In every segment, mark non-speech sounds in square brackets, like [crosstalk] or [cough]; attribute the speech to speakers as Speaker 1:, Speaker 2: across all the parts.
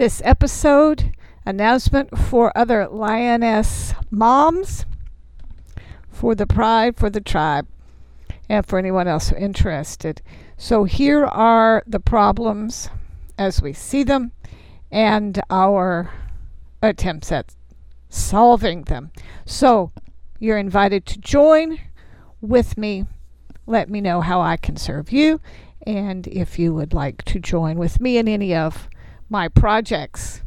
Speaker 1: This episode announcement for other lioness moms for the pride for the tribe and for anyone else interested. So here are the problems as we see them and our attempts at solving them. So you're invited to join with me. Let me know how I can serve you and if you would like to join with me in any of my projects.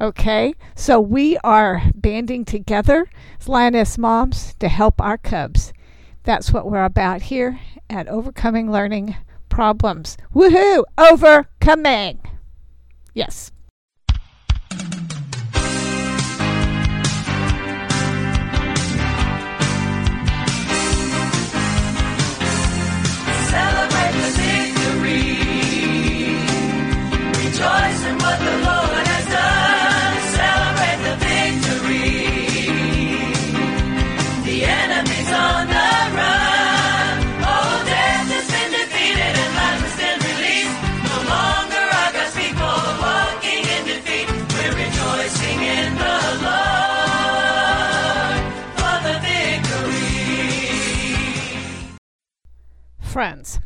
Speaker 1: Okay, so we are banding together as Lioness Moms to help our cubs. That's what we're about here at Overcoming Learning Problems. Woohoo! Overcoming! Yes. Friends,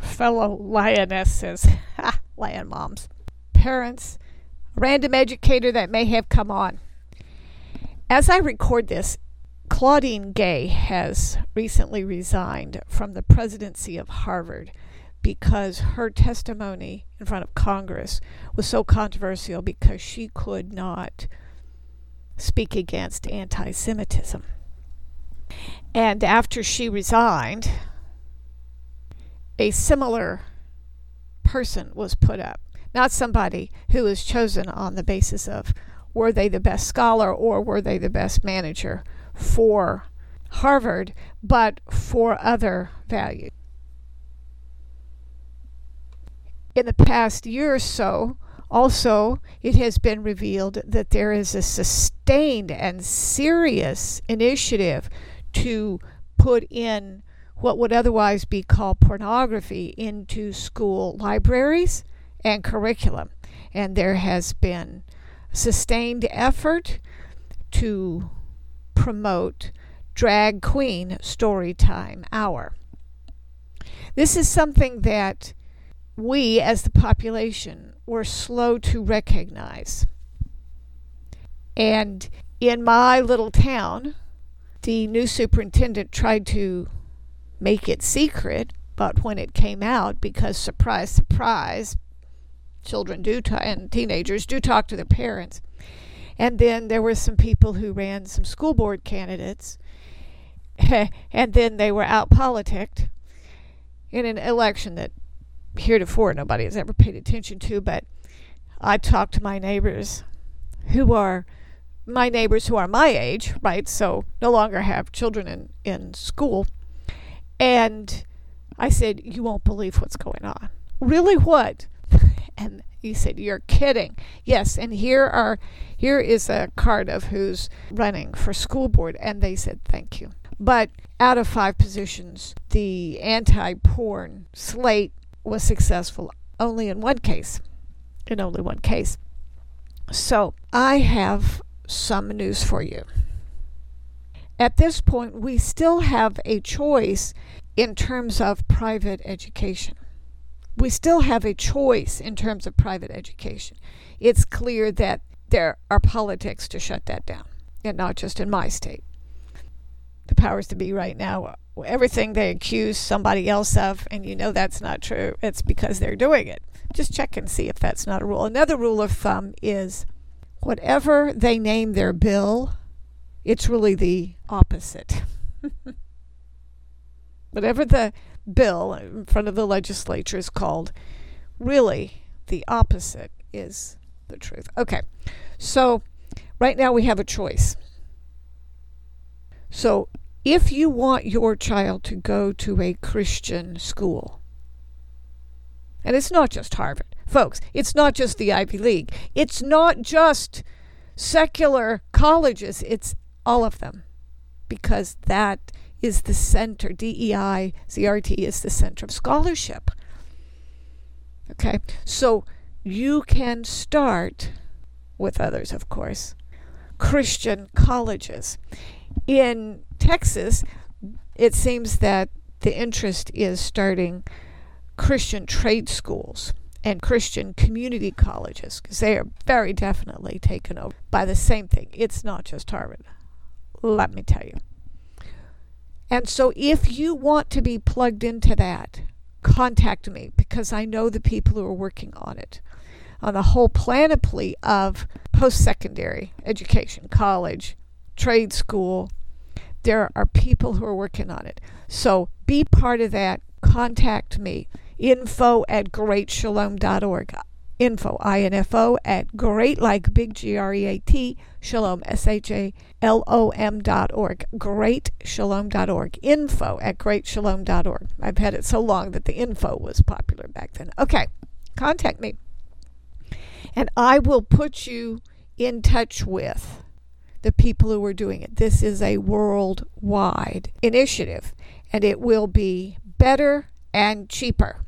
Speaker 1: fellow lionesses, [laughs] lion moms, parents, random educator that may have come on. As I record this, Claudine Gay has recently resigned from the presidency of Harvard because her testimony in front of Congress was so controversial because she could not speak against anti Semitism. And after she resigned, a similar person was put up, not somebody who was chosen on the basis of were they the best scholar or were they the best manager for Harvard, but for other values. In the past year or so, also, it has been revealed that there is a sustained and serious initiative to put in what would otherwise be called pornography into school libraries and curriculum. And there has been sustained effort to promote Drag Queen Storytime Hour. This is something that we, as the population, were slow to recognize. And in my little town, the new superintendent tried to make it secret, but when it came out, because surprise, surprise, children do ta- and teenagers do talk to their parents. And then there were some people who ran some school board candidates, [laughs] and then they were out politicked in an election that heretofore nobody has ever paid attention to. But I talked to my neighbors who are my neighbors who are my age, right? So no longer have children in, in school. And I said, You won't believe what's going on. Really what? [laughs] and he said, You're kidding. Yes, and here are here is a card of who's running for school board, and they said thank you. But out of five positions, the anti porn slate was successful only in one case. In only one case. So I have some news for you. At this point, we still have a choice in terms of private education. We still have a choice in terms of private education. It's clear that there are politics to shut that down, and not just in my state. The powers to be right now, everything they accuse somebody else of, and you know that's not true, it's because they're doing it. Just check and see if that's not a rule. Another rule of thumb is whatever they name their bill, it's really the opposite. [laughs] whatever the bill in front of the legislature is called, really the opposite is the truth. Okay, so right now we have a choice. So if you want your child to go to a Christian school, and it's not just Harvard, folks, it's not just the Ivy League, it's not just secular colleges, it's all of them, because that is the center. DEI, CRT is the center of scholarship. Okay, so you can start with others, of course, Christian colleges. In Texas, it seems that the interest is starting Christian trade schools and Christian community colleges because they are very definitely taken over by the same thing. It's not just Harvard, let me tell you. And so, if you want to be plugged into that, contact me because I know the people who are working on it, on the whole panoply of post secondary education, college, trade school. There are people who are working on it. So, be part of that. Contact me info at greatshalom.org. Info, I-N-F-O, at great, like big G-R-E-A-T, shalom, S-H-A-L-O-M dot org. Greatshalom.org. Info at greatshalom.org. I've had it so long that the info was popular back then. Okay, contact me. And I will put you in touch with the people who are doing it. This is a worldwide initiative, and it will be better and cheaper.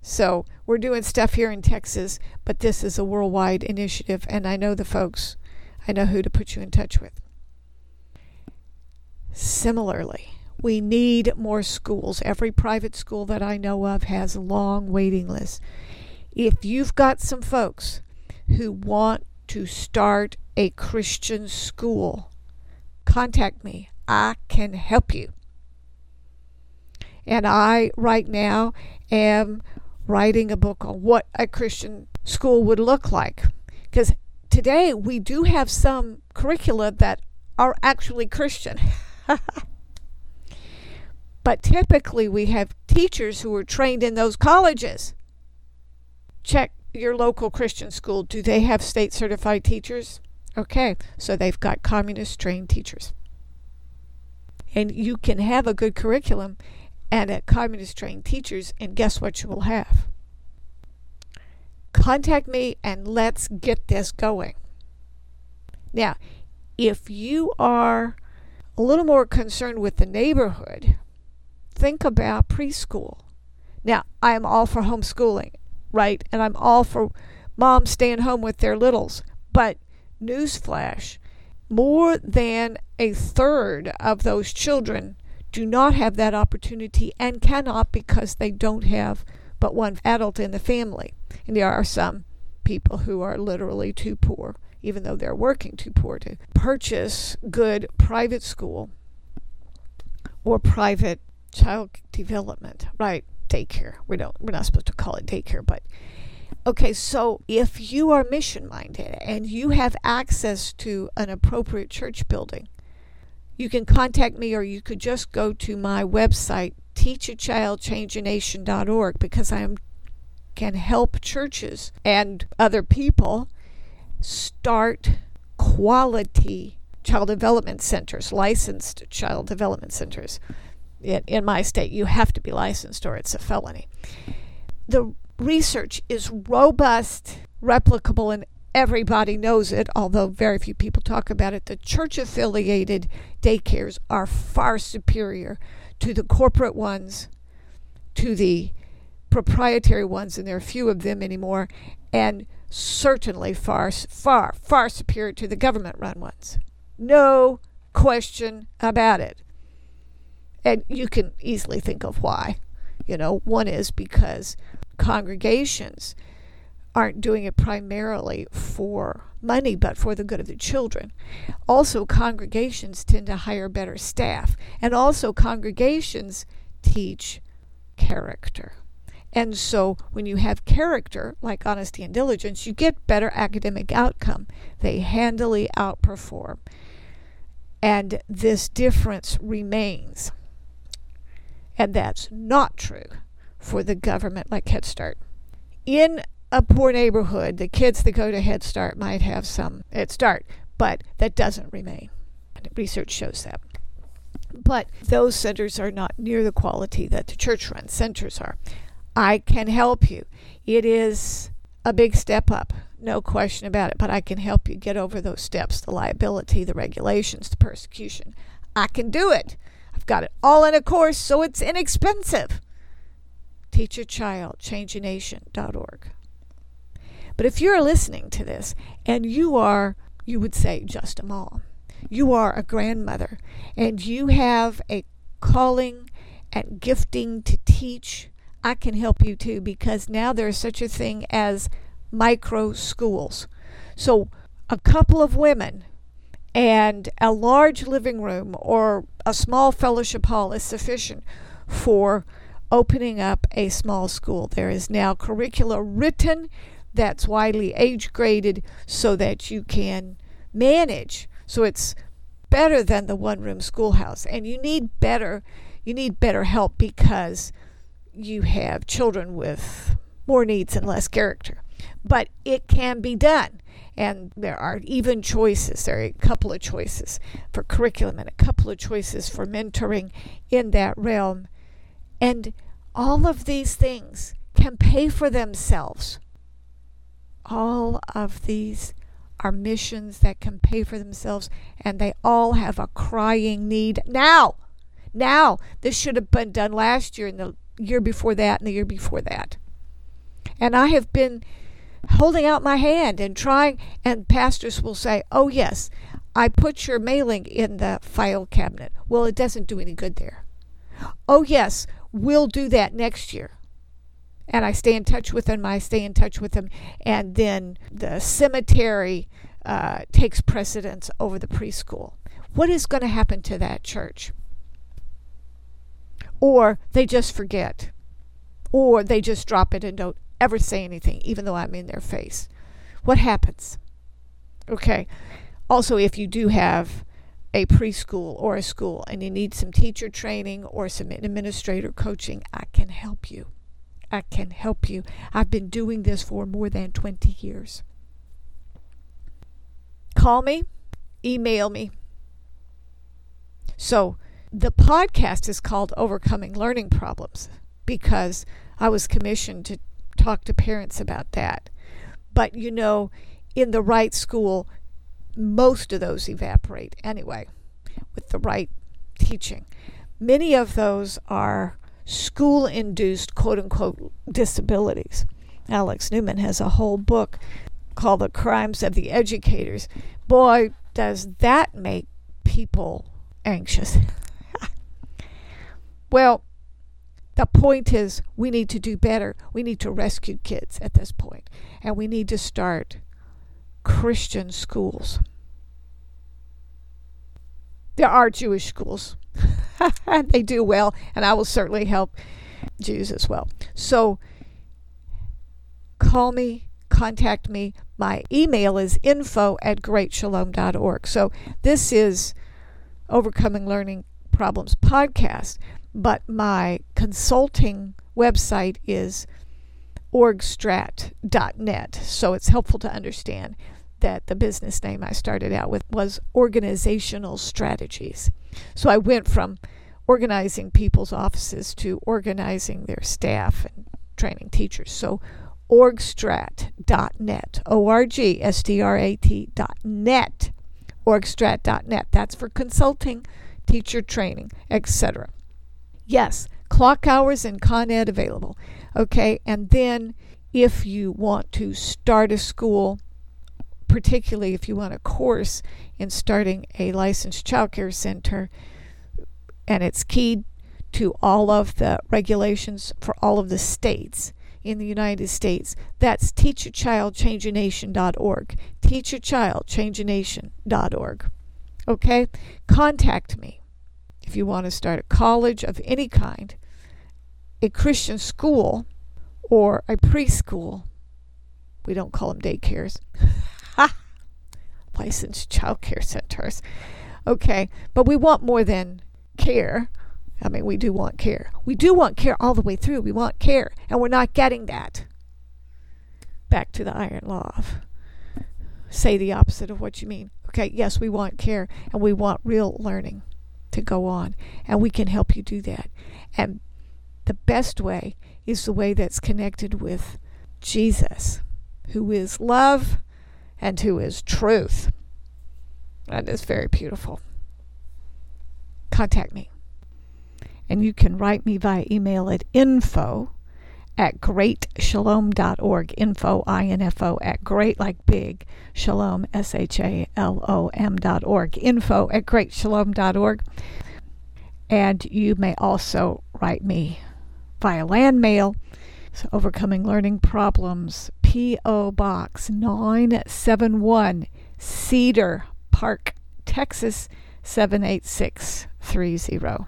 Speaker 1: So we're doing stuff here in Texas, but this is a worldwide initiative, and I know the folks. I know who to put you in touch with. Similarly, we need more schools. Every private school that I know of has long waiting lists. If you've got some folks who want to start a Christian school, contact me. I can help you. And I, right now, am writing a book on what a Christian school would look like. Because today we do have some curricula that are actually Christian. [laughs] but typically we have teachers who are trained in those colleges. Check your local Christian school. Do they have state certified teachers? Okay, so they've got communist trained teachers. And you can have a good curriculum and at communist trained teachers, and guess what you will have? Contact me and let's get this going. Now, if you are a little more concerned with the neighborhood, think about preschool. Now, I am all for homeschooling, right? And I'm all for moms staying home with their littles. But, newsflash, more than a third of those children do not have that opportunity and cannot because they don't have but one adult in the family. And there are some people who are literally too poor, even though they're working too poor to purchase good private school or private child development, right? Daycare. We don't we're not supposed to call it daycare, but okay, so if you are mission minded and you have access to an appropriate church building, you can contact me or you could just go to my website teachachildchangeanation.org because I can help churches and other people start quality child development centers, licensed child development centers. In my state, you have to be licensed or it's a felony. The research is robust, replicable, and everybody knows it, although very few people talk about it. The church affiliated daycares are far superior to the corporate ones, to the proprietary ones, and there are few of them anymore, and certainly far, far, far superior to the government run ones. No question about it. And you can easily think of why. You know, one is because congregations aren't doing it primarily for money, but for the good of the children. Also, congregations tend to hire better staff, and also, congregations teach character. And so, when you have character, like honesty and diligence, you get better academic outcome. They handily outperform. And this difference remains. And that's not true for the government like Head Start. In a poor neighborhood, the kids that go to Head Start might have some Head Start, but that doesn't remain. Research shows that. But those centers are not near the quality that the church run centers are. I can help you. It is a big step up, no question about it, but I can help you get over those steps the liability, the regulations, the persecution. I can do it. I've got it all in a course, so it's inexpensive. Teach a child, changeanation.org. But if you're listening to this and you are, you would say, just a mom, you are a grandmother, and you have a calling and gifting to teach, I can help you too because now there's such a thing as micro schools. So a couple of women and a large living room or a small fellowship hall is sufficient for opening up a small school. There is now curricula written that's widely age graded so that you can manage. So it's better than the one room schoolhouse. And you need better you need better help because you have children with more needs and less character. But it can be done. And there are even choices. There are a couple of choices for curriculum and a couple of choices for mentoring in that realm. And all of these things can pay for themselves. All of these are missions that can pay for themselves, and they all have a crying need now. Now, this should have been done last year and the year before that and the year before that. And I have been holding out my hand and trying, and pastors will say, Oh, yes, I put your mailing in the file cabinet. Well, it doesn't do any good there. Oh, yes, we'll do that next year. And I stay in touch with them, I stay in touch with them, and then the cemetery uh, takes precedence over the preschool. What is going to happen to that church? Or they just forget, or they just drop it and don't ever say anything, even though I'm in their face. What happens? Okay. Also, if you do have a preschool or a school and you need some teacher training or some administrator coaching, I can help you. I can help you. I've been doing this for more than 20 years. Call me, email me. So, the podcast is called Overcoming Learning Problems because I was commissioned to talk to parents about that. But you know, in the right school, most of those evaporate anyway with the right teaching. Many of those are school induced quote unquote disabilities. Alex Newman has a whole book called The Crimes of the Educators. Boy, does that make people anxious. [laughs] well, the point is, we need to do better. We need to rescue kids at this point, and we need to start Christian schools. There are Jewish schools, [laughs] they do well, and I will certainly help Jews as well. So, call me, contact me. My email is info at greatshalom.org. So, this is Overcoming Learning Problems podcast but my consulting website is orgstrat.net. So it's helpful to understand that the business name I started out with was Organizational Strategies. So I went from organizing people's offices to organizing their staff and training teachers. So orgstrat.net, O R G S T R A T.net, orgstrat.net. That's for consulting, teacher training, etc. Yes, clock hours and Con Ed available. Okay, and then if you want to start a school, particularly if you want a course in starting a licensed childcare center, and it's keyed to all of the regulations for all of the states in the United States. That's teachachildchangeanation.org. Teachachildchangeanation.org. Okay? Contact me if you want to start a college of any kind, a Christian school, or a preschool. We don't call them daycares. [laughs] Licensed child care centers. Okay, but we want more than care. I mean, we do want care. We do want care all the way through. We want care, and we're not getting that. Back to the iron law of say the opposite of what you mean. Okay, yes, we want care, and we want real learning to go on. And we can help you do that. And the best way is the way that's connected with Jesus, who is love and who is truth. That is very beautiful. Contact me. And you can write me via email at info at greatshalom.org. Info, I-N-F-O, at great, like big, shalom, S-H-A-L-O-M dot org. Info at greatshalom.org. And you may also write me via land mail. So Overcoming Learning Problems, P.O. Box 971, Cedar Park, Texas 78630.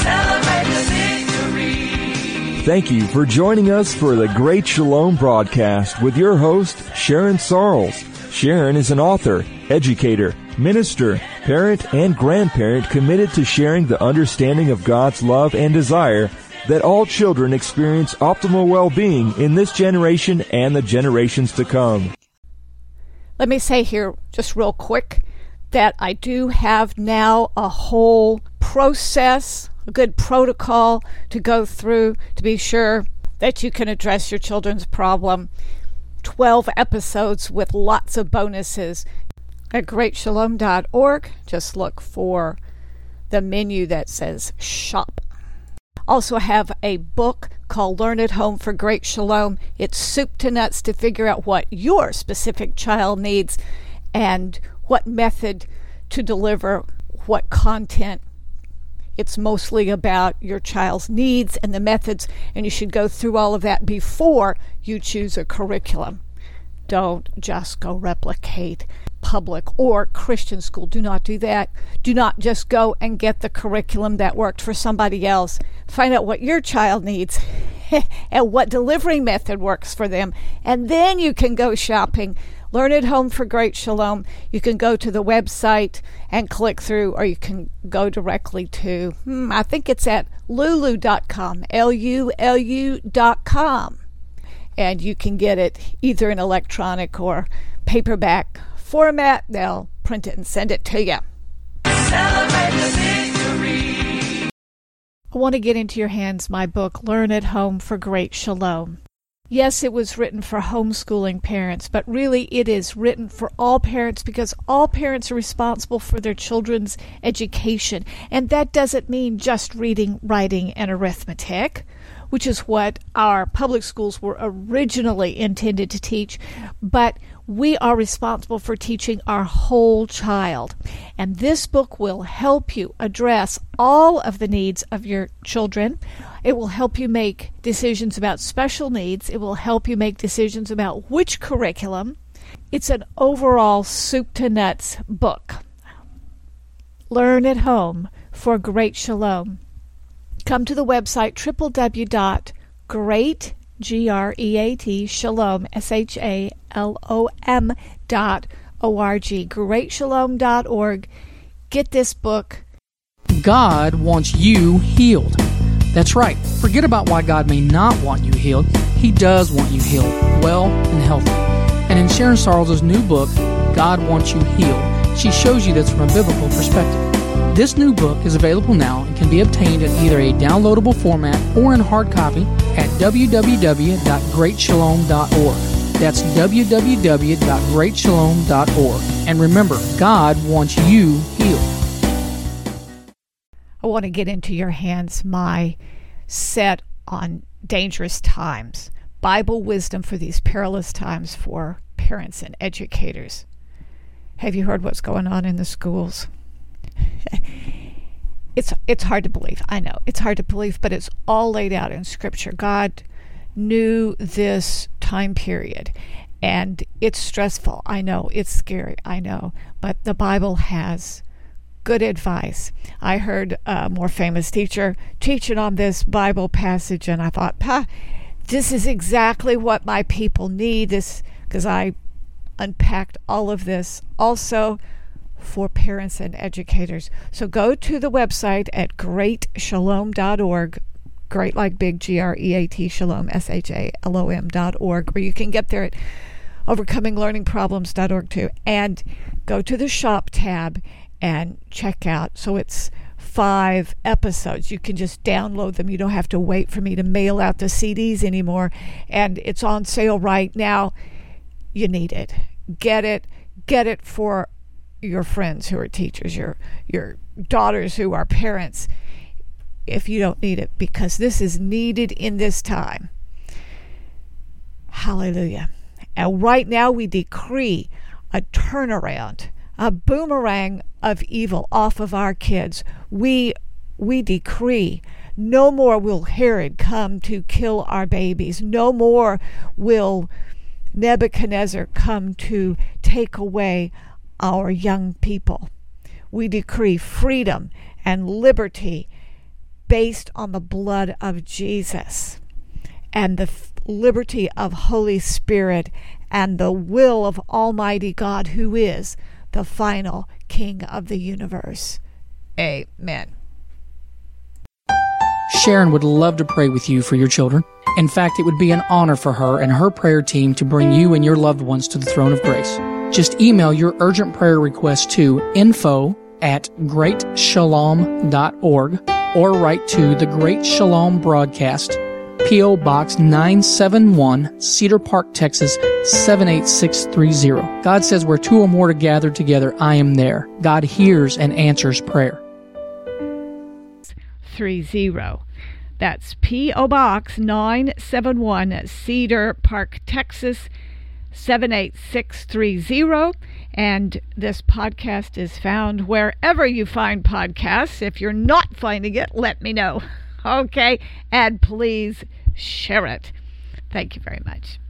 Speaker 2: Celebrate the victory.
Speaker 3: Thank you for joining us for the Great Shalom broadcast with your host, Sharon Sarles. Sharon is an author, educator, minister, parent, and grandparent committed to sharing the understanding of God's love and desire that all children experience optimal well-being in this generation and the generations to come.
Speaker 1: Let me say here, just real quick, that I do have now a whole process, a good protocol to go through to be sure that you can address your children's problem. 12 episodes with lots of bonuses at greatshalom.org. Just look for the menu that says shop. Also have a book called Learn at Home for Great Shalom. It's soup to nuts to figure out what your specific child needs and what method to deliver what content. It's mostly about your child's needs and the methods, and you should go through all of that before you choose a curriculum. Don't just go replicate public or Christian school. Do not do that. Do not just go and get the curriculum that worked for somebody else. Find out what your child needs [laughs] and what delivery method works for them. And then you can go shopping. Learn at home for Great Shalom. You can go to the website and click through, or you can go directly to, hmm, I think it's at lulu.com, L U L U.com. And you can get it either in electronic or paperback format. They'll print it and send it to you.
Speaker 2: Celebrate the victory.
Speaker 1: I want to get into your hands my book, Learn at Home for Great Shalom. Yes, it was written for homeschooling parents, but really it is written for all parents because all parents are responsible for their children's education. And that doesn't mean just reading, writing, and arithmetic, which is what our public schools were originally intended to teach, but we are responsible for teaching our whole child. And this book will help you address all of the needs of your children. It will help you make decisions about special needs. It will help you make decisions about which curriculum. It's an overall soup to nuts book. Learn at home for great shalom. Come to the website www.great G R E A T Shalom S H A L O M dot O R G greatshalom.org. Get this book.
Speaker 4: God wants you healed. That's right. Forget about why God may not want you healed. He does want you healed, well and healthy. And in Sharon Sarles' new book, God Wants You Healed, she shows you this from a biblical perspective. This new book is available now and can be obtained in either a downloadable format or in hard copy at www.greatshalom.org. That's www.greatshalom.org. And remember, God wants you healed.
Speaker 1: I want to get into your hands my set on dangerous times, Bible wisdom for these perilous times for parents and educators. Have you heard what's going on in the schools? It's it's hard to believe. I know it's hard to believe, but it's all laid out in Scripture. God knew this time period, and it's stressful. I know it's scary. I know, but the Bible has good advice. I heard a more famous teacher teaching on this Bible passage, and I thought, "Pa, this is exactly what my people need." This because I unpacked all of this. Also for parents and educators. So go to the website at greatshalom.org, great like big G R E A T shalom, S H A L O M dot org, or you can get there at overcominglearningproblems.org too. And go to the shop tab and check out. So it's five episodes. You can just download them. You don't have to wait for me to mail out the CDs anymore. And it's on sale right now. You need it. Get it. Get it for your friends who are teachers, your your daughters who are parents, if you don't need it, because this is needed in this time. Hallelujah. And right now we decree a turnaround, a boomerang of evil off of our kids. We we decree no more will Herod come to kill our babies. No more will Nebuchadnezzar come to take away our young people. We decree freedom and liberty based on the blood of Jesus and the liberty of Holy Spirit and the will of Almighty God, who is the final King of the universe. Amen.
Speaker 4: Sharon would love to pray with you for your children. In fact, it would be an honor for her and her prayer team to bring you and your loved ones to the throne of grace. Just email your urgent prayer request to info at greatshalom.org or write to the Great Shalom Broadcast, P.O. Box 971, Cedar Park, Texas 78630. God says, Where two or more are gathered together, I am there. God hears and answers prayer.
Speaker 1: 30. That's P.O. Box 971, Cedar Park, Texas 78630. And this podcast is found wherever you find podcasts. If you're not finding it, let me know. [laughs] Okay. And please share it. Thank you very much.